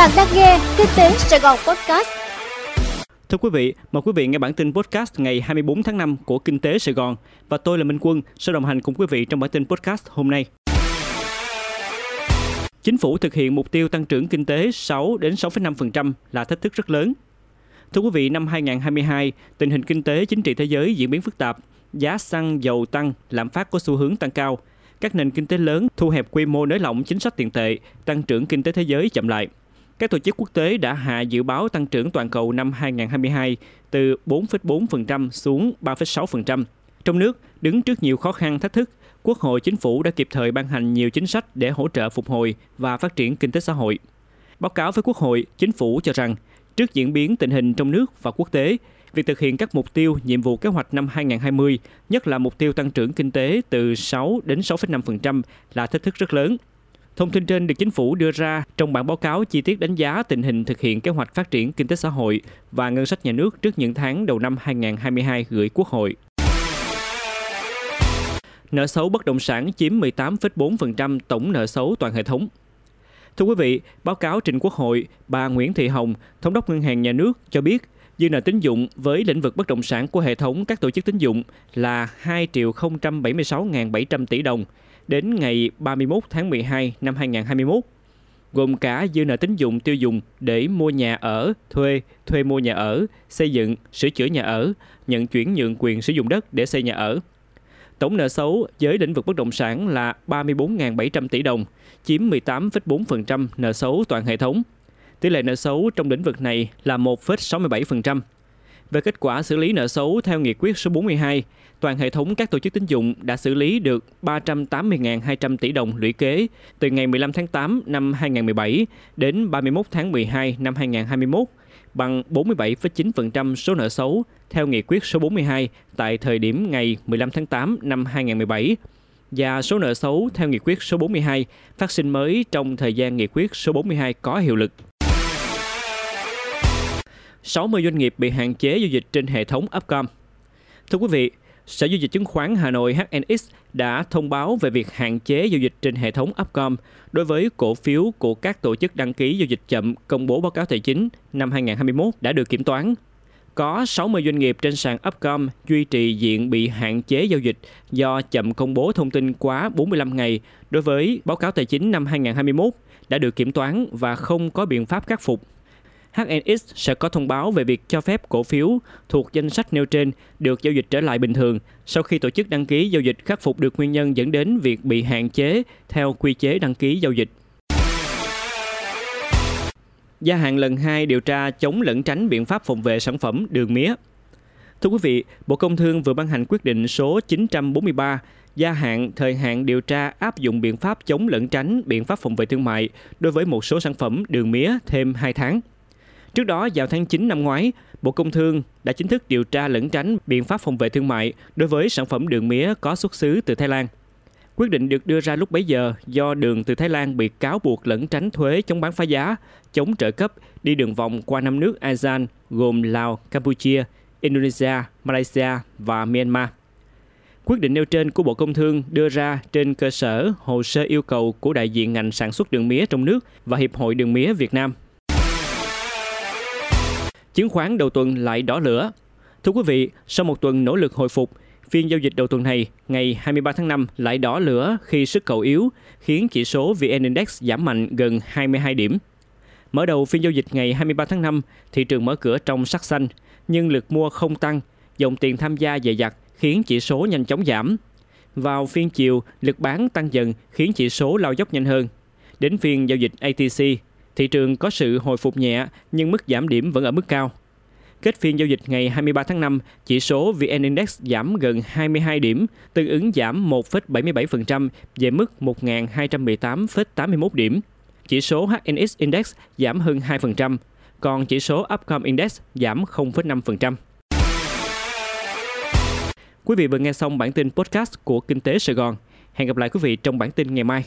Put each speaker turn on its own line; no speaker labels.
Bạn đang nghe Kinh tế Sài Gòn Podcast.
Thưa quý vị, mời quý vị nghe bản tin podcast ngày 24 tháng 5 của Kinh tế Sài Gòn và tôi là Minh Quân sẽ đồng hành cùng quý vị trong bản tin podcast hôm nay. Chính phủ thực hiện mục tiêu tăng trưởng kinh tế 6 đến 6,5% là thách thức rất lớn. Thưa quý vị, năm 2022, tình hình kinh tế chính trị thế giới diễn biến phức tạp, giá xăng dầu tăng, lạm phát có xu hướng tăng cao. Các nền kinh tế lớn thu hẹp quy mô nới lỏng chính sách tiền tệ, tăng trưởng kinh tế thế giới chậm lại. Các tổ chức quốc tế đã hạ dự báo tăng trưởng toàn cầu năm 2022 từ 4,4% xuống 3,6%. Trong nước, đứng trước nhiều khó khăn thách thức, Quốc hội chính phủ đã kịp thời ban hành nhiều chính sách để hỗ trợ phục hồi và phát triển kinh tế xã hội. Báo cáo với Quốc hội, chính phủ cho rằng trước diễn biến tình hình trong nước và quốc tế, việc thực hiện các mục tiêu, nhiệm vụ kế hoạch năm 2020, nhất là mục tiêu tăng trưởng kinh tế từ 6 đến 6,5% là thách thức rất lớn. Thông tin trên được chính phủ đưa ra trong bản báo cáo chi tiết đánh giá tình hình thực hiện kế hoạch phát triển kinh tế xã hội và ngân sách nhà nước trước những tháng đầu năm 2022 gửi Quốc hội. Nợ xấu bất động sản chiếm 18,4% tổng nợ xấu toàn hệ thống. Thưa quý vị, báo cáo trình Quốc hội, bà Nguyễn Thị Hồng, Thống đốc Ngân hàng Nhà nước cho biết, dư nợ tín dụng với lĩnh vực bất động sản của hệ thống các tổ chức tín dụng là 2 triệu 076.700 tỷ đồng đến ngày 31 tháng 12 năm 2021, gồm cả dư nợ tín dụng tiêu dùng để mua nhà ở, thuê, thuê mua nhà ở, xây dựng, sửa chữa nhà ở, nhận chuyển nhượng quyền sử dụng đất để xây nhà ở. Tổng nợ xấu với lĩnh vực bất động sản là 34.700 tỷ đồng, chiếm 18,4% nợ xấu toàn hệ thống. Tỷ lệ nợ xấu trong lĩnh vực này là 1,67%. Về kết quả xử lý nợ xấu theo nghị quyết số 42, toàn hệ thống các tổ chức tín dụng đã xử lý được 380.200 tỷ đồng lũy kế từ ngày 15 tháng 8 năm 2017 đến 31 tháng 12 năm 2021, bằng 47,9% số nợ xấu theo nghị quyết số 42 tại thời điểm ngày 15 tháng 8 năm 2017 và số nợ xấu theo nghị quyết số 42 phát sinh mới trong thời gian nghị quyết số 42 có hiệu lực. 60 doanh nghiệp bị hạn chế giao dịch trên hệ thống Upcom. Thưa quý vị, Sở Giao dịch Chứng khoán Hà Nội HNX đã thông báo về việc hạn chế giao dịch trên hệ thống Upcom đối với cổ phiếu của các tổ chức đăng ký giao dịch chậm công bố báo cáo tài chính năm 2021 đã được kiểm toán. Có 60 doanh nghiệp trên sàn Upcom duy trì diện bị hạn chế giao dịch do chậm công bố thông tin quá 45 ngày đối với báo cáo tài chính năm 2021 đã được kiểm toán và không có biện pháp khắc phục HNX sẽ có thông báo về việc cho phép cổ phiếu thuộc danh sách nêu trên được giao dịch trở lại bình thường sau khi tổ chức đăng ký giao dịch khắc phục được nguyên nhân dẫn đến việc bị hạn chế theo quy chế đăng ký giao dịch. Gia hạn lần 2 điều tra chống lẫn tránh biện pháp phòng vệ sản phẩm đường mía. Thưa quý vị, Bộ Công Thương vừa ban hành quyết định số 943 gia hạn thời hạn điều tra áp dụng biện pháp chống lẫn tránh biện pháp phòng vệ thương mại đối với một số sản phẩm đường mía thêm 2 tháng. Trước đó, vào tháng 9 năm ngoái, Bộ Công Thương đã chính thức điều tra lẫn tránh biện pháp phòng vệ thương mại đối với sản phẩm đường mía có xuất xứ từ Thái Lan. Quyết định được đưa ra lúc bấy giờ do đường từ Thái Lan bị cáo buộc lẫn tránh thuế chống bán phá giá, chống trợ cấp đi đường vòng qua năm nước ASEAN gồm Lào, Campuchia, Indonesia, Malaysia và Myanmar. Quyết định nêu trên của Bộ Công Thương đưa ra trên cơ sở hồ sơ yêu cầu của đại diện ngành sản xuất đường mía trong nước và Hiệp hội Đường mía Việt Nam chứng khoán đầu tuần lại đỏ lửa. Thưa quý vị, sau một tuần nỗ lực hồi phục, phiên giao dịch đầu tuần này ngày 23 tháng 5 lại đỏ lửa khi sức cầu yếu, khiến chỉ số VN Index giảm mạnh gần 22 điểm. Mở đầu phiên giao dịch ngày 23 tháng 5, thị trường mở cửa trong sắc xanh, nhưng lực mua không tăng, dòng tiền tham gia dày dặt khiến chỉ số nhanh chóng giảm. Vào phiên chiều, lực bán tăng dần khiến chỉ số lao dốc nhanh hơn. Đến phiên giao dịch ATC, thị trường có sự hồi phục nhẹ nhưng mức giảm điểm vẫn ở mức cao. Kết phiên giao dịch ngày 23 tháng 5, chỉ số VN Index giảm gần 22 điểm, tương ứng giảm 1,77% về mức 1.218,81 điểm. Chỉ số HNX Index giảm hơn 2%, còn chỉ số Upcom Index giảm 0,5%. Quý vị vừa nghe xong bản tin podcast của Kinh tế Sài Gòn. Hẹn gặp lại quý vị trong bản tin ngày mai.